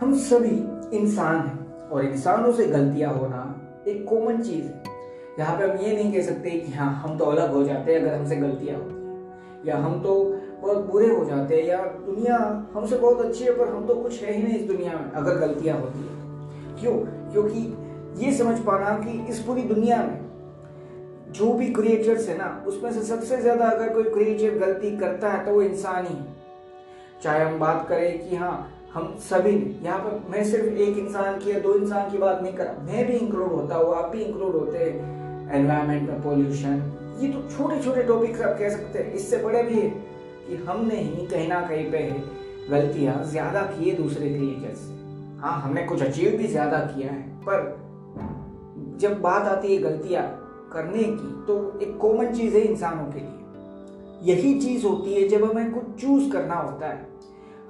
हम सभी इंसान हैं और इंसानों से गलतियाँ होना एक कॉमन चीज़ है। यहाँ पे हम ये नहीं कह सकते कि हाँ हम तो अलग हो जाते हैं अगर हमसे गलतियाँ होती हैं। या हम तो बहुत बुरे हो जाते हैं या दुनिया हमसे बहुत अच्छी है, पर हम तो कुछ है ही नहीं इस दुनिया में अगर गलतियाँ होती है। क्यों? क्योंकि ये समझ पाना कि इस पूरी दुनिया में जो भी क्रिएचर्स है ना, उसमें से सबसे ज़्यादा अगर कोई क्रिएचर गलती करता है तो वो इंसान ही है। चाहे हम बात करें कि हाँ हम सभी ने, यहाँ पर मैं सिर्फ़ एक इंसान की या दो इंसान की बात नहीं कर रहा, मैं भी इंक्लूड होता हूँ, आप भी इंक्लूड होते हैं। एनवायरमेंट में पोल्यूशन ये तो छोटे छोटे टॉपिक्स आप कह सकते हैं। इससे बड़े भी है कि हमने ही कहीं ना कहीं पे गलतियाँ ज़्यादा की है दूसरे क्रिएचर्स से। हाँ हमने कुछ अचीव भी ज़्यादा किया है, पर जब बात आती है गलतियाँ करने की तो एक कॉमन चीज़ है इंसानों के लिए। यही चीज़ होती है जब हमें कुछ चूज़ करना होता है।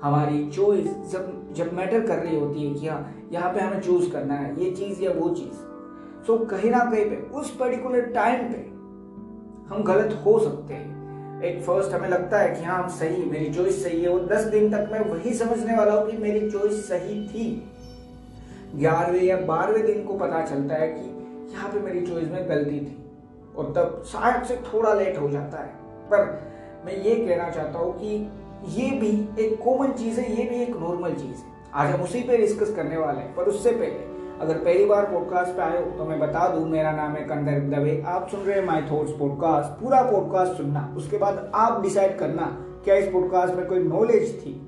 हमारी चॉइस जब जब मैटर कर रही होती है कि हाँ यहाँ पे हमें चूज़ करना है ये चीज़ या वो चीज़। सो so, कहीं ना कहीं पे उस पर्टिकुलर टाइम पे हम गलत हो सकते हैं। एक फ़र्स्ट हमें लगता है कि हाँ हम सही मेरी चॉइस सही है। और दस दिन तक मैं वही समझने वाला हूँ कि मेरी चॉइस सही थी। ग्यारहवें या बारहवें दिन को पता चलता है कि यहाँ पे मेरी चॉइस में गलती थी। और तब शायद से थोड़ा लेट हो जाता है। पर मैं ये कहना चाहता हूँ कि ये भी एक कॉमन चीज़ है, ये भी एक नॉर्मल चीज़ है। आज हम उसी पे डिस्कस करने वाले हैं, पर उससे पहले, अगर पहली बार पॉडकास्ट पे आए हो तो मैं बता दूँ, मेरा नाम है कंदर दवे। आप सुन रहे हैं माय थॉट्स पॉडकास्ट पूरा पॉडकास्ट सुनना, उसके बाद आप डिसाइड करना, क्या इस पॉडकास्ट में कोई नॉलेज थी?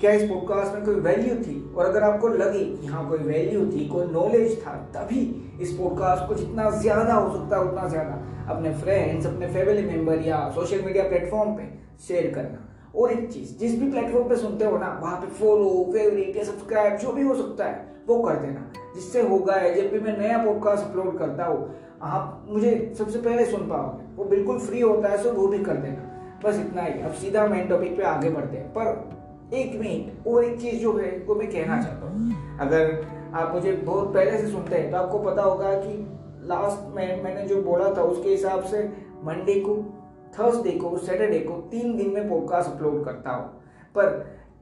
क्या इस पॉडकास्ट में कोई वैल्यू थी? और अगर आपको लगे कि हाँ कोई वैल्यू थी, कोई नॉलेज था, तभी इस पॉडकास्ट को जितना ज़्यादा हो सकता है, उतना ज़्यादा अपने फ्रेंड्स अपने फैमिली मेंबर या सोशल मीडिया प्लेटफॉर्म पे शेयर करना। और एक चीज़, जिस भी प्लेटफॉर्म पे सुनते हो ना, वहाँ पे फॉलो फेवरेट या सब्सक्राइब जो भी हो सकता है, वो कर देना। जिससे होगा है जब भी मैं नया पॉडकास्ट अपलोड करता हूँ, आप मुझे सबसे पहले सुन पाओगे। वो बिल्कुल फ्री होता है सो वो भी कर देना। बस इतना ही। अब सीधा मेन टॉपिक पे आगे बढ़ते हैं। पर एक मिनट और एक चीज़ जो है, वो मैं कहना चाहता हूँ। अगर आप मुझे बहुत पहले से सुनते हैं तो आपको पता होगा कि लास्ट में, मैंने जो बोला था, उसके हिसाब से मंडे को थर्सडे को सैटरडे को तीन दिन में पॉडकास्ट अपलोड करता हूँ। पर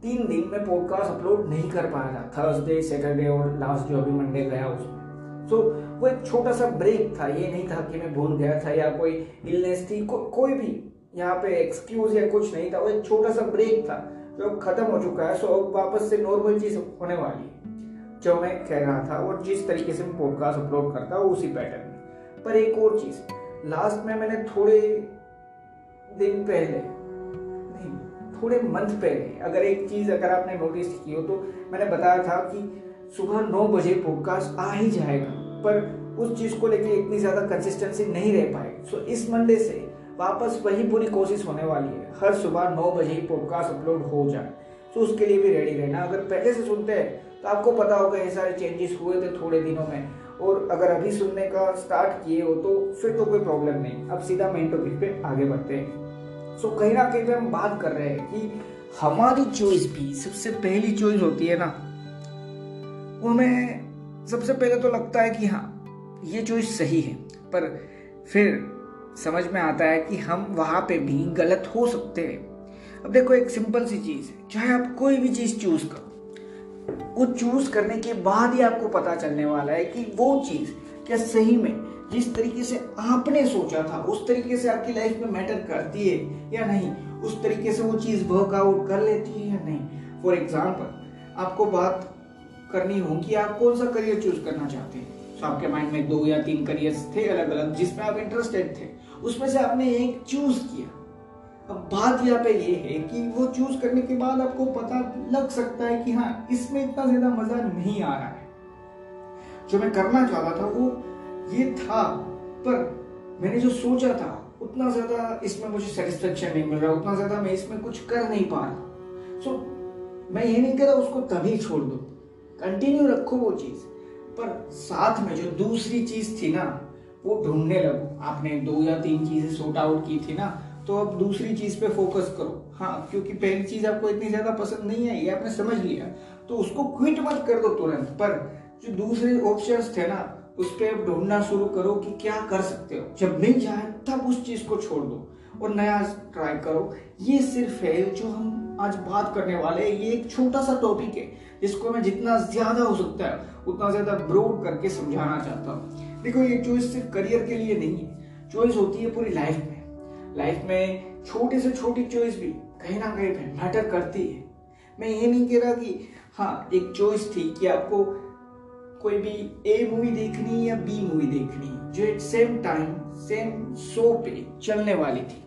तीन दिन में पॉडकास्ट अपलोड नहीं कर पाया था थर्सडे सैटरडे और लास्ट जो अभी मंडे गया उसमें। सो so, वो एक छोटा सा ब्रेक था। ये नहीं था कि मैं भूल गया था या कोई इलनेस थी को, कोई भी यहाँ पे एक्सक्यूज या कुछ नहीं था। वो एक छोटा सा ब्रेक था जो अब खत्म हो चुका है। सो अब वापस से नॉर्मल चीज़ होने वाली है। जो मैं कह रहा था और जिस तरीके से मैं पॉडकास्ट अपलोड करता हूँ उसी पैटर्न में। पर एक और चीज़ लास्ट में मैंने थोड़े दिन पहले, नहीं, थोड़े मंथ पहले, अगर एक चीज़ अगर आपने नोटिस की हो तो मैंने बताया था कि सुबह नौ बजे पॉडकास्ट आ ही जाएगा, पर उस चीज़ को लेके इतनी ज़्यादा कंसिस्टेंसी नहीं रह पाए। सो इस मंडे से वापस वही पूरी कोशिश होने वाली है, हर सुबह नौ बजे ही पॉडकास्ट अपलोड हो जाए। तो उसके लिए भी रेडी रहना। अगर पहले से सुनते हैं तो आपको पता होगा ये सारे चेंजेस हुए थे थोड़े दिनों में, और अगर अभी सुनने का स्टार्ट किए हो तो फिर तो कोई प्रॉब्लम नहीं। अब सीधा मेन टॉपिक पे आगे बढ़ते हैं। सो so, कहीं ना कहीं पे हम बात कर रहे हैं कि हमारी चॉइस भी सबसे पहली चॉइस होती है ना। वो हमें सबसे पहले तो लगता है कि हाँ ये चॉइस सही है। पर फिर समझ में आता है कि हम वहाँ पे भी गलत हो सकते हैं। अब देखो एक सिंपल सी चीज़ है। चाहे आप कोई भी चीज़ चूज़ करो वो चूज़ करने के बाद ही आपको पता चलने वाला है कि वो चीज़ क्या सही में जिस तरीके से आपने सोचा था, उस तरीके से आपकी लाइफ में मैटर करती है या नहीं? उस तरीके से वो चीज़ वर्कआउट कर लेती है या नहीं? फॉर एग्ज़ाम्पल आपको बात करनी हो कि आप कौन सा करियर चूज़ करना चाहते हैं? तो आपके माइंड में दो या तीन करियर्स थे अलग अलग जिसमें आप इंटरेस्टेड थे, उसमें से आपने एक चूज़ किया। अब बात यहाँ पे ये है कि वो चूज़ करने के बाद आपको पता लग सकता है कि हाँ इसमें इतना ज़्यादा मज़ा नहीं आ रहा है। जो मैं करना चाहता था, वो ये था, पर मैंने जो सोचा था, उतना ज़्यादा इसमें मुझे सेटिस्फेक्शन नहीं मिल रहा, उतना ज़्यादा मैं इसमें कुछ कर नहीं पा रहा। सो मैं ये नहीं कह रहा उसको तभी छोड़ दो। कंटिन्यू रखो वो चीज़। पर साथ में जो दूसरी चीज़ थी ना, वो ढूँढने लगो। आपने दो या तीन चीज़ें सोर्ट आउट की थी ना तो अब दूसरी चीज़ पे फोकस करो। हाँ क्योंकि पहली चीज़ आपको इतनी ज़्यादा पसंद नहीं ये आपने समझ लिया। तो उसको क्विट मत कर दो तुरंत। पर जो दूसरे ऑप्शंस थे ना उस पर आप ढूंढना शुरू करो कि क्या कर सकते हो। जब मिल जाए, तब उस चीज़ को छोड़ दो और नया ट्राई करो। ये सिर्फ़ है जो हम आज बात करने वाले ये एक छोटा सा टॉपिक है, जिसको मैं जितना ज़्यादा हो सकता है, उतना ज़्यादा ब्रोड करके समझाना चाहता हूँ। देखो, ये चॉइस सिर्फ़ करियर के लिए नहीं है। चॉइस होती है पूरी लाइफ में। लाइफ में छोटे से छोटी चॉइस भी कहीं ना कहीं मैटर करती है। मैं ये नहीं कह रहा कि हाँ एक चॉइस थी कि आपको कोई भी ए मूवी देखनी या बी मूवी देखनी जो at same time same show पे चलने वाली थी।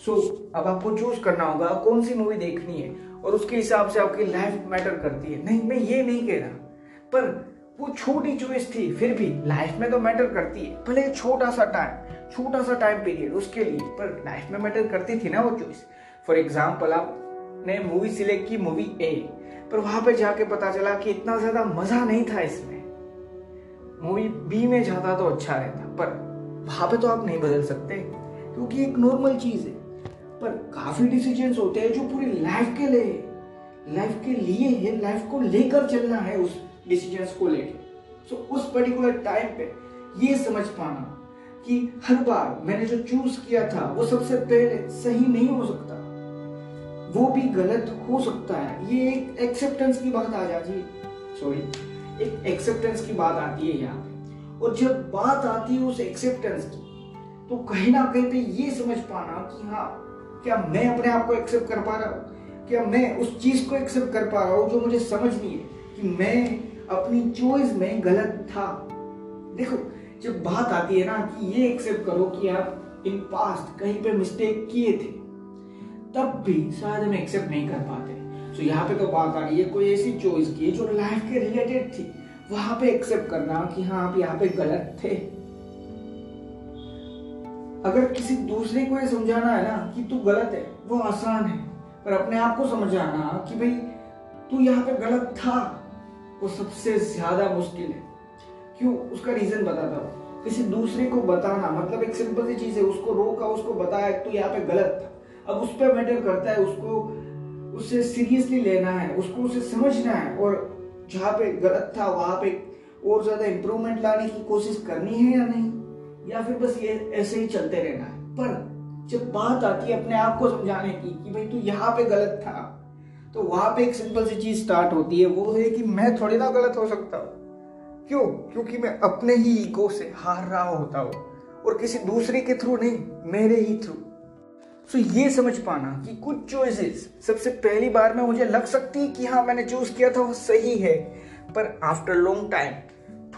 सो so, अब आपको चूज़ करना होगा कौन सी मूवी देखनी है और उसके हिसाब से आपकी लाइफ मैटर करती है। नहीं मैं ये नहीं कह रहा पर वो छोटी चॉइस थी फिर भी लाइफ में तो मैटर करती है भले छोटा सा टाइम छोटा सा टाइम पीरियड उसके लिए पर लाइफ में मैटर करती थी ना वो चॉइस फॉर एग्ज़ाम्पल आपने मूवी सिलेक्ट की मूवी ए पर वहाँ पे जाके पता चला कि इतना ज़्यादा मज़ा नहीं था इसमें। मूवी बी में जाता तो अच्छा रहता पर वहाँ पे तो आप नहीं बदल सकते क्योंकि एक नॉर्मल चीज़ है। पर काफ़ी डिसीजंस होते हैं जो पूरी लाइफ के लिए लाइफ के लिए है लाइफ को लेकर चलना है उस डिसीजंस को लेकर सो so, उस पर्टिकुलर टाइम पे ये समझ पाना कि हर बार मैंने जो चूज़ किया था वो सबसे पहले सही नहीं हो सकता। वो भी गलत हो सकता है। ये एक एक्सेप्टेंस की बात आ जाती है। सॉरी एक एक्सेप्टेंस की बात आती है यहाँ। और जब बात आती है उस एक्सेप्टेंस की तो कहीं ना कहीं पे ये समझ पाना कि हाँ क्या मैं अपने आप को एक्सेप्ट कर पा रहा हूँ? क्या मैं उस चीज़ को एक्सेप्ट कर पा रहा हूँ जो मुझे समझ नहीं है कि मैं अपनी चॉइस में गलत था? देखो, जब बात आती है ना कि ये एक्सेप्ट करो कि आप इन पास्ट कहीं पे मिस्टेक किए थे, तब भी शायद हम एक्सेप्ट नहीं कर पाते। तो यहाँ पे तो बात आ रही है, कोई ऐसी चॉइस की जो लाइफ के रिलेटेड थी? वहाँ पे एक्सेप्ट करना कि हाँ आप यहाँ पे गलत थे। अगर किसी दूसरे को ये समझाना है ना कि तू गलत है, वो आसान है। पर अपने आप को समझाना कि भाई, तू यहाँ पे गलत था, वो सबसे ज़्यादा मुश्किल है। क्यों? उसका रीजन बताता हूँ। किसी दूसरे को बताना मतलब एक सिंपल सी चीज़ है, उसको रोका, उसको बताया, तू यहाँ पे गलत था। अब उस पर मैटर करता है, उसको उसे सीरियसली लेना है, उसको उसे समझना है और जहाँ पे गलत था, वहाँ पे और ज़्यादा इम्प्रूवमेंट लाने की कोशिश करनी है या नहीं? या फिर बस ये ऐसे ही चलते रहना है? पर जब बात आती है अपने आप को समझाने की, कि भाई तू यहाँ पे गलत था तो वहाँ पे एक सिंपल सी चीज़ स्टार्ट होती है, वो है कि मैं थोड़ी ना गलत हो सकता हूँ। क्यों? क्योंकि मैं अपने ही ईगो से हार रहा होता हूँ और किसी दूसरे के थ्रू नहीं, मेरे ही थ्रू सो so, ये समझ पाना कि कुछ चॉइसेस सबसे पहली बार में मुझे लग सकती कि हाँ मैंने चूज़ किया था वो सही है। पर आफ्टर लॉन्ग टाइम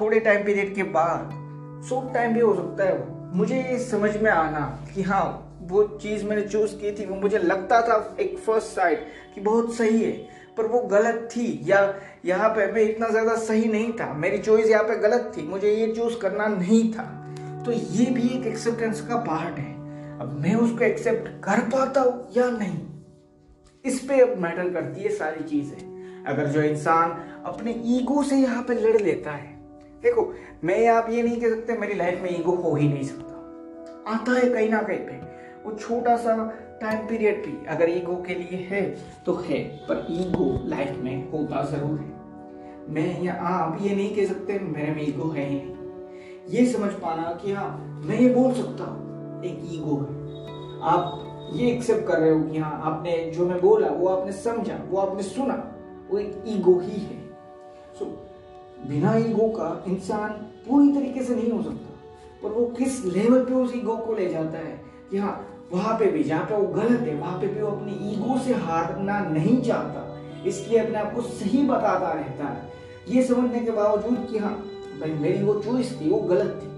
थोड़े टाइम पीरियड के बाद शॉर्ट टाइम भी हो सकता है। वो मुझे ये समझ में आना कि हाँ वो चीज़ मैंने चूज़ की थी वो मुझे लगता था एक फ़र्स्ट साइड कि बहुत सही है। पर वो गलत थी या यहाँ पे मैं इतना ज़्यादा सही नहीं था। मेरी चॉइस यहाँ पे गलत थी मुझे ये चूज़ करना नहीं था। तो ये भी एक एक्सेप्टेंस का पार्ट है। अब मैं उसको एक्सेप्ट कर पाता हूँ या नहीं? इस पे अब मैटर करती है सारी चीज़ें। अगर जो इंसान अपने ईगो से यहाँ पे लड़ लेता है, देखो, मैं आप ये नहीं कह सकते, मेरी लाइफ में ईगो हो ही नहीं सकता। आता है कहीं ना कहीं पे। वो छोटा सा टाइम पीरियड भी अगर ईगो के लिए है तो है, पर ईगो लाइफ में होता ज़रूर है। मैं या आप ये नहीं कह सकते, मेरे में ईगो है ही नहीं। ये समझ पाना कि हाँ मैं ये बोल सकता हूँ। एक ईगो है। आप ये एक्सेप्ट कर रहे हो कि हाँ आपने जो मैं बोला, वो आपने समझा, वो आपने सुना, वो एक ईगो ही है। सो बिना ईगो का इंसान पूरी तरीके से नहीं हो सकता। पर वो किस लेवल पे उस ईगो को ले जाता है कि हाँ वहाँ पे भी, जहाँ पे वो गलत है, वहाँ पे भी वो अपनी ईगो से हारना नहीं चाहता। इसलिए अपने आप को सही बताता रहता है। ये समझने के बावजूद कि हाँ भाई मेरी वो चॉइस थी, वो गलत थी।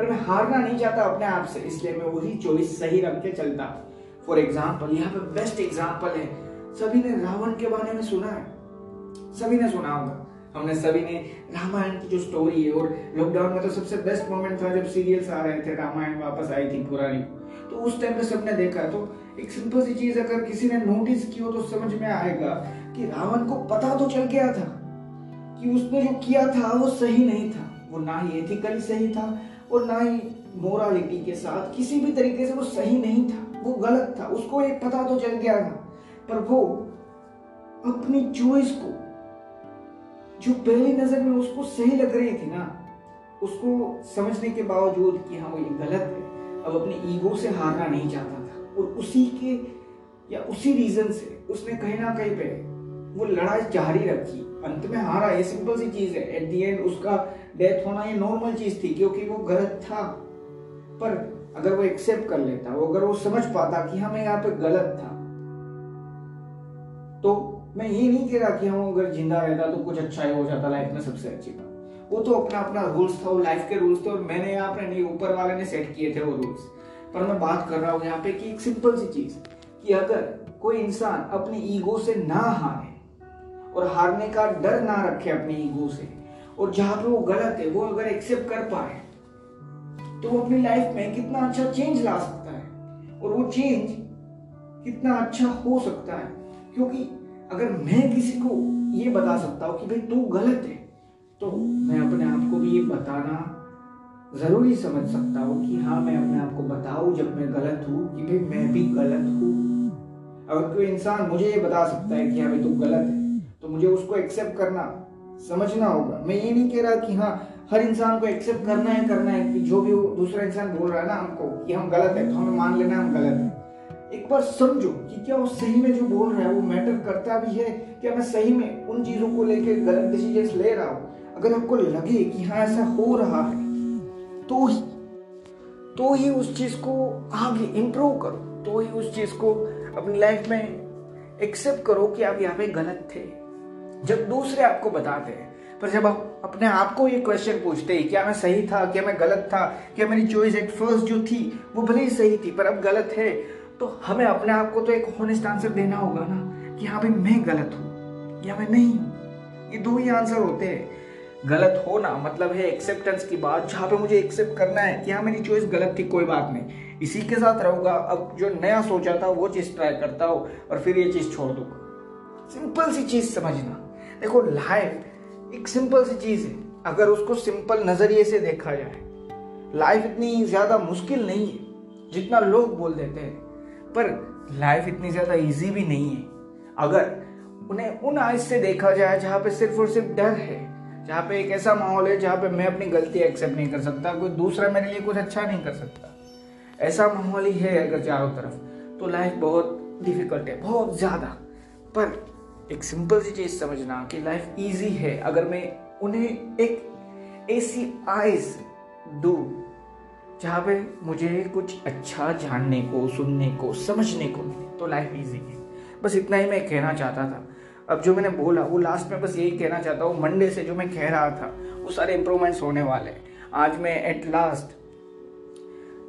पर मैं हारना नहीं चाहता अपने आप से, इसलिए मैं वही चॉइस सही रख के चलता। फॉर एग्ज़ाम्पल यहाँ पे बेस्ट एग्ज़ाम्पल है। सभी ने रावण के बारे में सुना है? सभी ने सुना होगा। हमने सभी ने रामायण की जो स्टोरी है, और लॉकडाउन में तो सबसे बेस्ट मोमेंट था जब सीरियल्स आ रहे थे, रामायण वापस आई थी पुरानी। तो उस टाइम पे सबने देखा। तो एक सिंपल सी चीज़ अगर किसी ने नोटिस की हो तो समझ में आएगा कि रावण को पता तो चल गया था कि उसने जो किया था, वो सही नहीं था। वो ना ही एथिकली सही था और ना ही मोरालिटी के साथ किसी भी तरीके से वो सही नहीं था, वो गलत था, उसको एक पता तो चल गया था। पर वो अपनी चॉइस को, जो पहली नज़र में उसको सही लग रही थी ना, उसको समझने के बावजूद कि हाँ वो ये गलत है, अब अपने ईगो से हारना नहीं चाहता था। और उसी के या उसी रीजन से उसने कहीं ना कहीं पे वो लड़ाई जारी रखी। अंत में हारा। ये सिंपल सी चीज़ है। एट दी एंड उसका डेथ होना ये नॉर्मल चीज़ थी, क्योंकि वो गलत था। पर अगर वो एक्सेप्ट कर लेता, वो अगर वो समझ पाता कि हमें यहाँ पे गलत था तो मैं ये नहीं कह रहा कि हम अगर ज़िंदा रहता तो कुछ अच्छा ही हो जाता लाइफ में सबसे अच्छी बात। वो तो अपना अपना रूल्स था, वो लाइफ के रूल्स थे, और मैंने यहाँ पे नहीं, ऊपर वाले ने सेट किए थे वो रूल्स पर मैं बात कर रहा हूँ यहाँ पे कि एक सिंपल सी चीज़ कि अगर कोई इंसान अपने ईगो से ना हारे और हारने का डर ना रखे अपनी ईगो से। और जहाँ पे वो गलत है, वो अगर एक्सेप्ट कर पाए तो वो अपनी लाइफ में कितना अच्छा चेंज ला सकता है। और वो चेंज कितना अच्छा हो सकता है। क्योंकि अगर मैं किसी को ये बता सकता हूँ कि भाई तू गलत है तो मैं अपने आप को भी ये बताना ज़रूरी समझ सकता हूँ कि हाँ मैं अपने आप को बताऊँ जब मैं गलत हूँ कि भाई मैं भी गलत हूँ। अगर कोई इंसान मुझे ये बता सकता है कि हाँ भाई तू गलत है तो मुझे उसको एक्सेप्ट करना, समझना होगा। मैं ये नहीं कह रहा कि हाँ हर इंसान को एक्सेप्ट करना है करना है, कि जो भी दूसरा इंसान बोल रहा है ना हमको कि हम गलत है तो हमें मान लेना हम गलत है। एक बार समझो कि क्या वो सही में जो बोल रहा है, वो मैटर करता भी है? क्या मैं सही में उन चीज़ों को लेकर गलत डिसीज़न ले रहा हूँ? अगर आपको लगे कि हाँ ऐसा हो रहा है तो ही तो ही उस चीज़ को आगे इम्प्रूव करो। तो ही उस चीज़ को अपनी लाइफ में एक्सेप्ट करो कि आप यहाँ पे गलत थे। जब दूसरे आपको बताते हैं, पर जब आप अपने आप को ये क्वेश्चन पूछते हैं, क्या मैं सही था, क्या मैं गलत था, क्या मेरी चॉइस एट फ़र्स्ट जो थी, वो भले ही सही थी, पर अब गलत है तो हमें अपने आप को तो एक होनेस्ट आंसर देना होगा ना, कि हाँ भाई मैं गलत हूँ, या मैं नहीं ये दो ही आंसर होते हैं। गलत होना मतलब है एक्सेप्टेंस की बात, जहाँ पे मुझे एक्सेप्ट करना है कि हाँ मेरी चॉइस गलत थी, कोई बात नहीं। इसी के साथ रहूँगा, अब जो नया सोचा था, वो चीज़ ट्राई करता हो, और फिर ये चीज़ छोड़ दूँगा। सिंपल सी चीज़ समझना। देखो लाइफ एक सिंपल सी चीज़ है। अगर उसको सिंपल नज़रिए से देखा जाए लाइफ इतनी ज़्यादा मुश्किल नहीं है, जितना लोग बोल देते हैं। पर लाइफ इतनी ज़्यादा इजी भी नहीं है। अगर उन्हें उन आइज़ से देखा जाए, जहाँ पे सिर्फ़ और सिर्फ़ डर है, जहाँ पे एक ऐसा माहौल है, जहाँ पे मैं अपनी गलती एक्सेप्ट नहीं कर सकता, कोई दूसरा मेरे लिए कुछ अच्छा नहीं कर सकता। ऐसा माहौल ही है अगर चारों तरफ़ तो लाइफ बहुत डिफ़िकल्ट है, बहुत ज़्यादा। पर एक सिंपल सी चीज़ समझना कि लाइफ इजी है। अगर मैं उन्हें एक ऐसी आइज़ दू जहाँ पे मुझे कुछ अच्छा जानने को, सुनने को, समझने को मिले तो लाइफ इजी है। बस इतना ही मैं कहना चाहता था। अब जो मैंने बोला, वो लास्ट में बस यही कहना चाहता हूँ। मंडे से जो मैं कह रहा था, वो सारे इंप्रूवमेंट्स होने वाले हैं। आज मैं एट लास्ट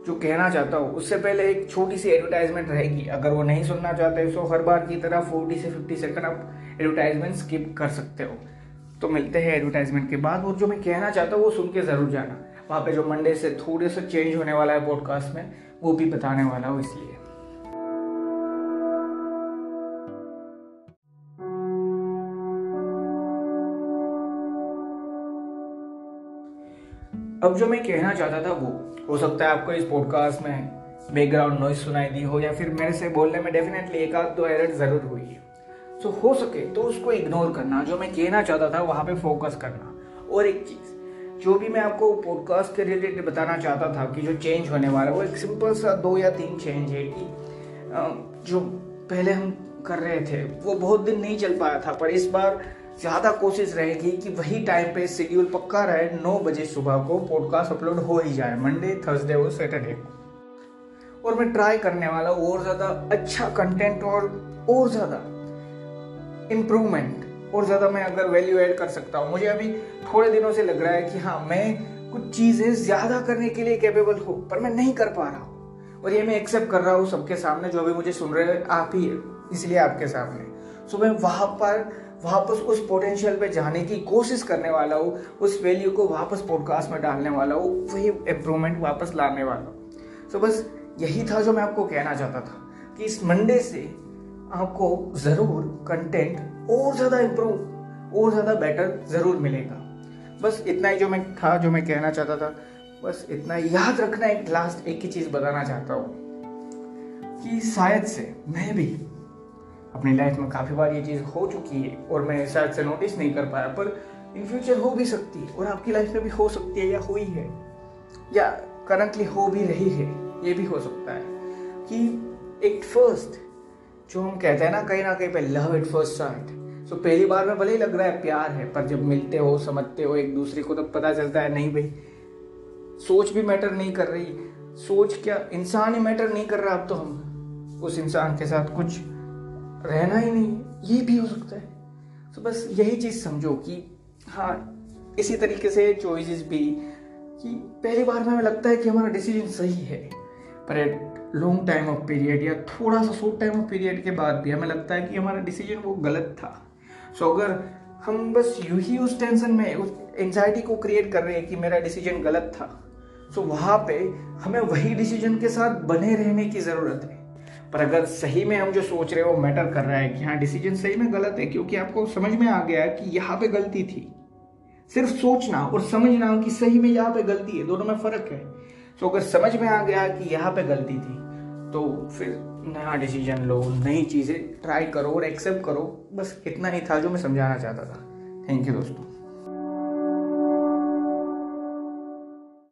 जो कहना चाहता हूँ, उससे पहले एक छोटी सी एडवर्टाइजमेंट रहेगी। अगर वो नहीं सुनना चाहते तो हर बार की तरह फोर्टी से फिफ्टी सेकंड आप एडवर्टाइजमेंट स्किप कर सकते हो। तो मिलते हैं एडवर्टाइजमेंट के बाद, और जो मैं कहना चाहता हूँ, वो सुन के ज़रूर जाना। वहाँ पे जो मंडे से थोड़े से चेंज होने वाला है पॉडकास्ट में, वो भी बताने वाला हूँ इसलिए। अब जो मैं कहना चाहता था वो, हो सकता है आपको इस पॉडकास्ट में बैकग्राउंड नॉइज़ सुनाई दी हो या फिर मेरे से बोलने में डेफिनेटली एक आध दो एरर ज़रूर हुई है। सो हो सके तो उसको इग्नोर करना, जो मैं कहना चाहता था वहाँ पे फोकस करना। और एक चीज़, जो भी मैं आपको पॉडकास्ट के रिलेटेड बताना चाहता था कि जो चेंज होने वाला है वो एक सिंपल सा दो या तीन चेंज है कि जो पहले हम कर रहे थे, वो बहुत दिन नहीं चल पाया था, पर इस बार ज़्यादा कोशिश रहेगी कि वही टाइम पे शेड्यूल पक्का रहे, नौ बजे सुबह को पॉडकास्ट अपलोड हो ही जाए मंडे थर्सडे और सैटरडे को और मैं ट्राई करने वाला और ज़्यादा अच्छा कंटेंट और और ज़्यादा इम्प्रूवमेंट और ज़्यादा मैं अगर वैल्यू ऐड कर सकता हूँ। मुझे अभी थोड़े दिनों से लग रहा है कि हाँ मैं कुछ चीज़ें ज़्यादा करने के लिए कैपेबल हूँ, पर मैं नहीं कर पा रहा हूँ। और ये मैं एक्सेप्ट कर रहा हूँ सबके सामने, जो भी मुझे सुन रहे हैं, आप है इसलिए आपके सामने। सो मैं वहाँ पर वापस उस पोटेंशियल पे जाने की कोशिश करने वाला हूँ, उस वैल्यू को वापस पॉडकास्ट में डालने वाला हूँ, वही इम्प्रूवमेंट वापस लाने वाला हूँ। सो बस यही था जो मैं आपको कहना चाहता था कि इस मंडे से आपको ज़रूर कंटेंट और ज़्यादा इम्प्रूव और ज़्यादा बेटर ज़रूर मिलेगा। बस इतना ही जो मैं था, जो मैं कहना चाहता था। बस इतना याद रखना एक लास्ट एक ही चीज़ बताना चाहता हूँ कि शायद से मैं भी अपनी लाइफ में काफ़ी बार ये चीज़ हो चुकी है और मैं शायद से नोटिस नहीं कर पाया, पर इन फ्यूचर हो भी सकती है और आपकी लाइफ में भी हो सकती है या हुई है, या करंटली हो भी रही है, ये भी हो सकता है कि एक फ़र्स्ट जो हम कहते हैं ना, कहीं ना कहीं पे लव इट फ़र्स्ट साइट तो पहली बार में भले ही लग रहा है प्यार है, पर जब मिलते हो, समझते हो, एक दूसरे को तब पता चलता है, नहीं भाई, सोच भी मैटर नहीं कर रही। सोच क्या, इंसान ही मैटर नहीं कर रहा अब तो हम, उस इंसान के साथ कुछ रहना ही नहीं ये भी हो सकता है। तो बस यही चीज़ समझो कि हाँ इसी तरीके से चॉइसेस भी कि पहली बार में हमें लगता है कि हमारा डिसीज़न सही है पर at long time of period या थोड़ा सा शॉर्ट टाइम ऑफ़ पीरियड के बाद भी हमें लगता है कि हमारा डिसीज़न वो गलत था। सो so, अगर हम बस यू ही उस टेंशन में उस एंजाइटी को क्रिएट कर रहे हैं कि मेरा डिसीज़न गलत था सो so, वहाँ पे हमें वही डिसीज़न के साथ बने रहने की ज़रूरत है। पर अगर सही में हम जो सोच रहे हैं वो मैटर कर रहा है कि हाँ डिसीज़न सही में गलत है, क्योंकि आपको समझ में आ गया कि यहाँ पे गलती थी। सिर्फ़ सोचना और समझना कि सही में यहाँ पे गलती है, दोनों में फ़र्क है। तो अगर समझ में आ गया कि यहाँ पे गलती थी तो फिर नया डिसीज़न लो, नई चीज़ें ट्राई करो और एक्सेप्ट करो। बस इतना ही था जो मैं समझाना चाहता था। थैंक यू दोस्तों।